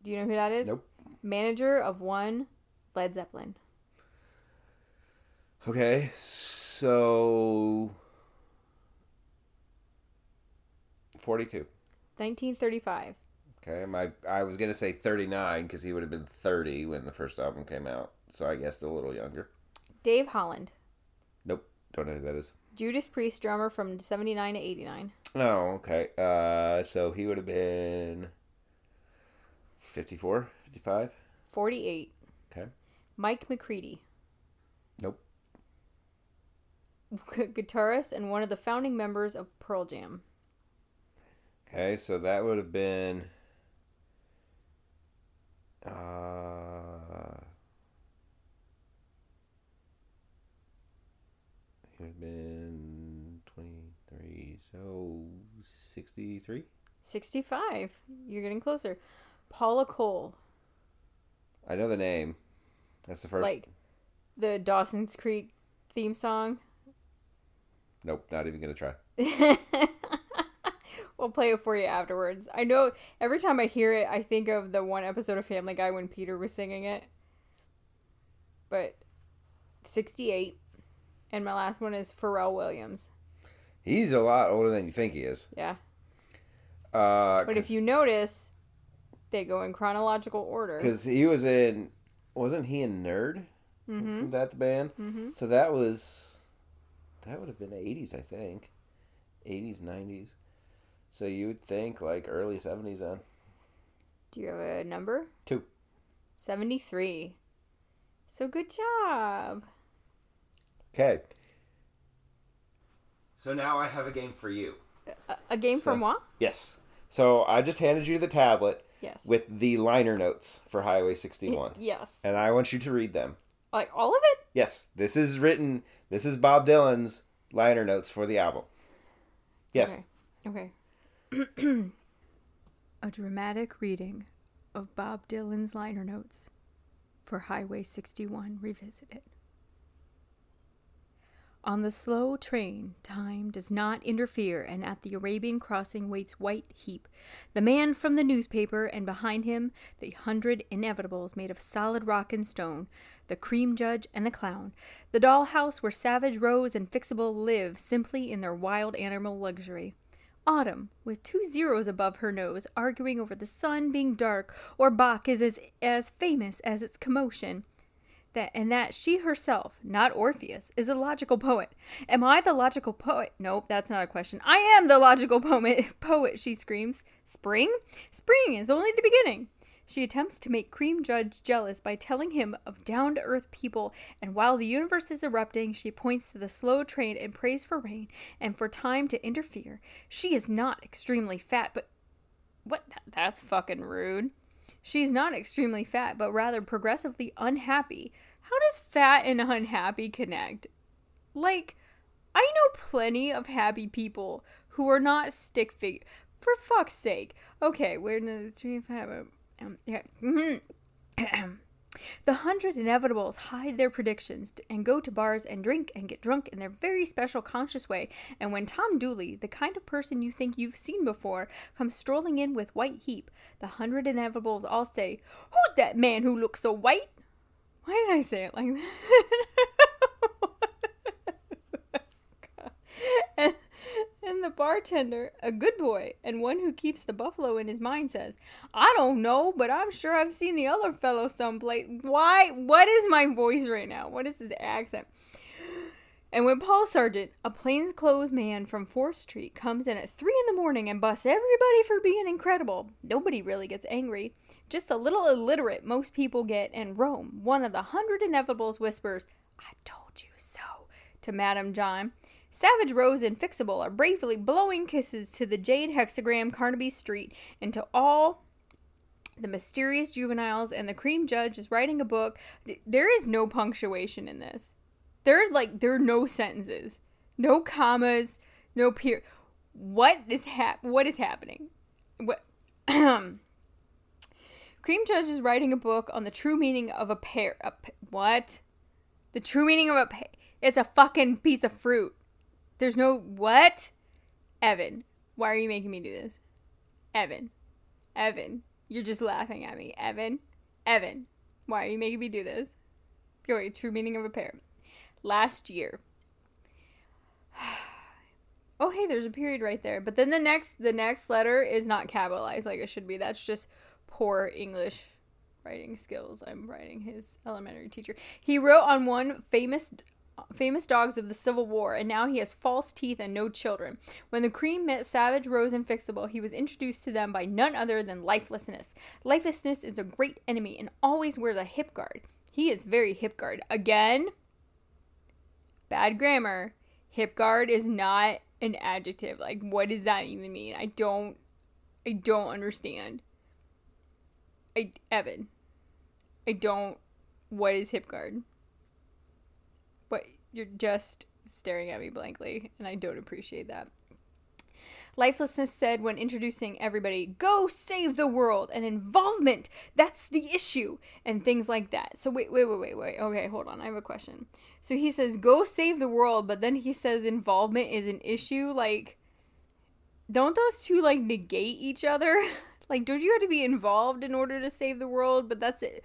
Do you know who that is? Nope. Manager of one Led Zeppelin. Okay. So. Forty-two. 1935. Okay. My I was gonna say thirty-nine because he would have been thirty when the first album came out. So I guessed a little younger. Dave Holland. Nope. Don't know who that is. Judas Priest drummer from 79 to 89. Oh, okay. Uh, so he would have been 54, 55. 48. Okay. Mike McCready. Nope. Guitarist and one of the founding members of Pearl Jam. Okay, so that would have been. Uh, he would have been 23, so 63? 65. You're getting closer. Paula Cole. I know the name. That's the first. Like the Dawson's Creek theme song. Nope, not even going to try. we'll play it for you afterwards. I know every time I hear it, I think of the one episode of Family Guy when Peter was singing it. But 68. And my last one is Pharrell Williams. He's a lot older than you think he is. Yeah. Uh, But if you notice, they go in chronological order. Because he was in. Wasn't he a Nerd? Mm-hmm. Wasn't that the band? Mm-hmm. So that was that would have been eighties, I think. Eighties, nineties. So you would think like early seventies then. Do you have a number? Two. 73. So good job. Okay. So now I have a game for you. A, a game So- for moi? Yes. So I just handed you the tablet Yes. with the liner notes for Highway 61. yes. And I want you to read them. Like all of it? Yes, this is written. This is Bob Dylan's liner notes for the album. Yes. Okay. Okay. A dramatic reading of Bob Dylan's liner notes for Highway 61 Revisited. On the slow train, time does not interfere, and at the Arabian crossing waits White Heap, the man from the newspaper, and behind him the hundred inevitables made of solid rock and stone, the cream judge and the clown, the dollhouse where Savage Rose and Fixable live simply in their wild animal luxury. Autumn, with two zeros above her nose, arguing over the sun being dark, or Bach is as, as famous as its commotion that and that she herself, not Orpheus, is a logical poet. Am I the logical poet? Nope, that's not a question. I am the logical poet. Poet, she screams. Spring? Spring is only the beginning. She attempts to make Cream Judge jealous by telling him of down to earth people, and while the universe is erupting, she points to the slow train and prays for rain and for time to interfere. She is not extremely fat, but. What? That's fucking rude. She's not extremely fat, but rather progressively unhappy. How does fat and unhappy connect? Like, I know plenty of happy people who are not stick figure. For fuck's sake. Okay, we're in the stream five. Um, yeah. The hundred inevitables hide their predictions and go to bars and drink and get drunk in their very special conscious way. And when Tom Dooley, the kind of person you think you've seen before, comes strolling in with White Heap, the hundred inevitables all say, Who's that man who looks so white? Why did I say it like that? and the bartender, a good boy, and one who keeps the buffalo in his mind, says, I don't know, but I'm sure I've seen the other fellow someplace. Why? What is my voice right now? What is his accent? And when Paul Sargent, a plainclothes man from 4th Street, comes in at 3 in the morning and busts everybody for being incredible, nobody really gets angry. Just a little illiterate most people get, and Rome, one of the hundred inevitables, whispers, I told you so, to Madame John. Savage Rose and Fixable are bravely blowing kisses to the jade hexagram Carnaby Street and to all the mysterious juveniles, and the cream judge is writing a book. There is no punctuation in this. There like there are no sentences, no commas, no period. What is hap- What is happening? What? Cream Judge is writing a book on the true meaning of a pear. A pe- what? The true meaning of a pear. It's a fucking piece of fruit. There's no what? Evan, why are you making me do this? Evan, Evan, you're just laughing at me. Evan, Evan, why are you making me do this? Go away. True meaning of a pair. Last year. oh hey, there's a period right there. But then the next the next letter is not capitalized like it should be. That's just poor English writing skills. I'm writing his elementary teacher. He wrote on one famous famous dogs of the Civil War, and now he has false teeth and no children. When the cream met Savage, Rose, and Fixable, he was introduced to them by none other than Lifelessness. Lifelessness is a great enemy and always wears a hip guard. He is very hip guard. Again, bad grammar. Hip guard is not an adjective. Like, what does that even mean? I don't, I don't understand. I, Evan, I don't, what is hip guard? What, you're just staring at me blankly, and I don't appreciate that. Lifelessness said when introducing everybody, go save the world and involvement. That's the issue. And things like that. So, wait, wait, wait, wait, wait. Okay, hold on. I have a question. So, he says, go save the world, but then he says involvement is an issue. Like, don't those two, like, negate each other? like, don't you have to be involved in order to save the world? But that's it.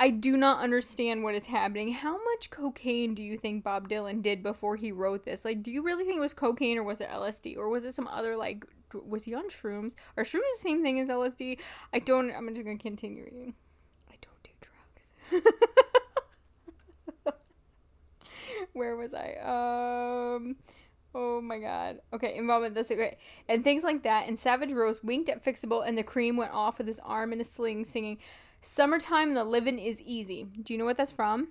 I do not understand what is happening. How much cocaine do you think Bob Dylan did before he wrote this? Like, do you really think it was cocaine or was it LSD or was it some other like? Was he on shrooms? Are shrooms the same thing as LSD? I don't. I'm just gonna continue reading. I don't do drugs. Where was I? Um. Oh my god. Okay, involvement. That's great. And things like that. And Savage Rose winked at Fixable, and the cream went off with his arm in a sling, singing. Summertime and the living is easy. Do you know what that's from?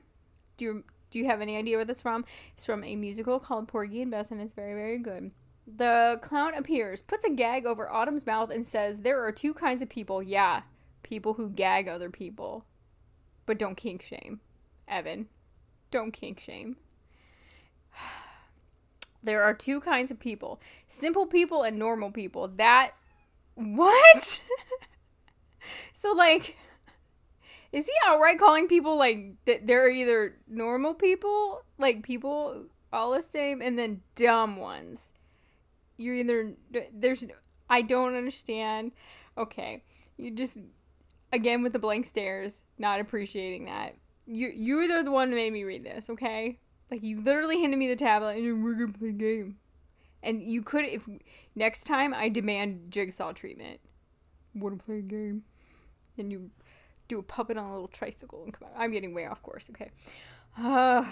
Do you do you have any idea what that's from? It's from a musical called Porgy and Bess and it's very very good. The clown appears, puts a gag over Autumn's mouth, and says, There are two kinds of people. Yeah, people who gag other people. But don't kink shame. Evan, don't kink shame. There are two kinds of people simple people and normal people. That. What? so, like. Is he outright calling people like that they're either normal people, like people all the same, and then dumb ones? You're either there's I don't understand. Okay, you just again with the blank stares, not appreciating that. You you're the one who made me read this. Okay, like you literally handed me the tablet and we're gonna play a game. And you could if next time I demand jigsaw treatment. Wanna play a game? And you do a puppet on a little tricycle and come out. I'm getting way off course, okay. Uh,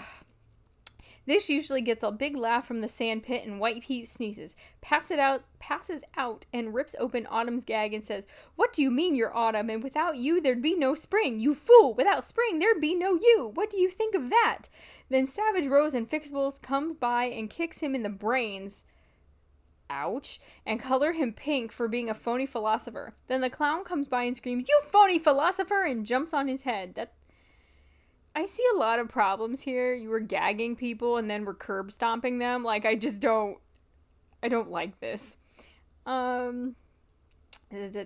this usually gets a big laugh from the sand pit and White Pete sneezes, passes it out, passes out, and rips open Autumn's gag and says, What do you mean you're Autumn? And without you there'd be no spring. You fool! Without spring there'd be no you. What do you think of that? Then Savage Rose and Fixables comes by and kicks him in the brains ouch, and color him pink for being a phony philosopher. Then the clown comes by and screams, You phony philosopher! and jumps on his head. That I see a lot of problems here. You were gagging people and then we're curb stomping them. Like I just don't I don't like this. Um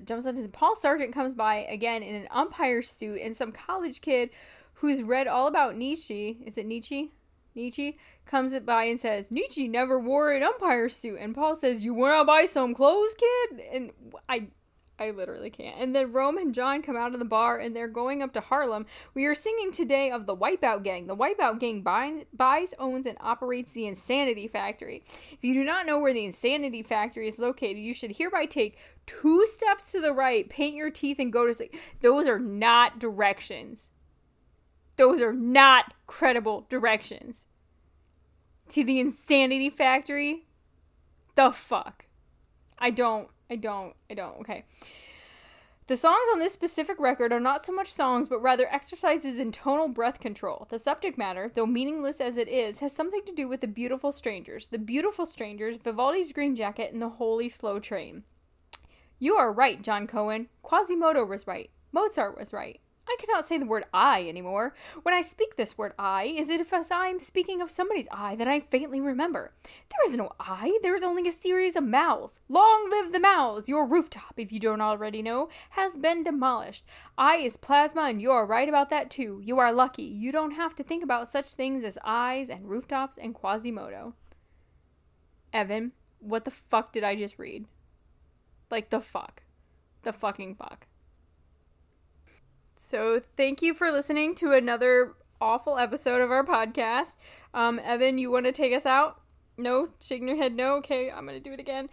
jumps on his Paul Sargent comes by again in an umpire suit and some college kid who's read all about Nietzsche. Is it Nietzsche? Nietzsche comes by and says, Nietzsche never wore an umpire suit. And Paul says, You wanna buy some clothes, kid? And I I literally can't. And then Rome and John come out of the bar and they're going up to Harlem. We are singing today of the Wipeout Gang. The Wipeout Gang buy, buys, owns, and operates the Insanity Factory. If you do not know where the Insanity Factory is located, you should hereby take two steps to the right, paint your teeth, and go to sleep. Those are not directions. Those are not credible directions. To the Insanity Factory? The fuck? I don't, I don't, I don't, okay. The songs on this specific record are not so much songs, but rather exercises in tonal breath control. The subject matter, though meaningless as it is, has something to do with the beautiful strangers. The beautiful strangers, Vivaldi's Green Jacket, and the Holy Slow Train. You are right, John Cohen. Quasimodo was right. Mozart was right. I cannot say the word I anymore. When I speak this word I, is it as I am speaking of somebody's eye that I faintly remember? There is no I, there is only a series of mouths. Long live the mouths! Your rooftop, if you don't already know, has been demolished. I is plasma, and you are right about that too. You are lucky. You don't have to think about such things as eyes and rooftops and Quasimodo. Evan, what the fuck did I just read? Like, the fuck. The fucking fuck. So thank you for listening to another awful episode of our podcast. Um, Evan, you want to take us out? No, shaking your head. No. Okay, I'm gonna do it again.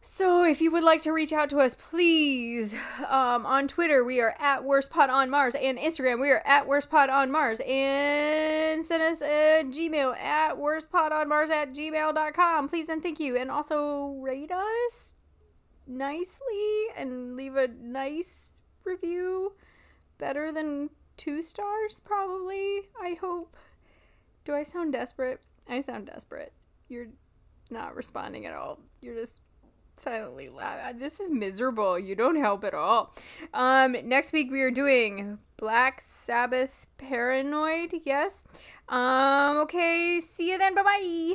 So, if you would like to reach out to us, please, um, on Twitter, we are at WorstPod on Mars, and Instagram, we are at WorstPod on Mars, and send us a Gmail at WorstPodOnMars at gmail.com. Please and thank you. And also rate us nicely and leave a nice review better than two stars, probably. I hope. Do I sound desperate? I sound desperate. You're not responding at all. You're just silently laughing. This is miserable. You don't help at all. Um, next week we are doing Black Sabbath Paranoid. Yes. Um, okay. See you then. Bye bye.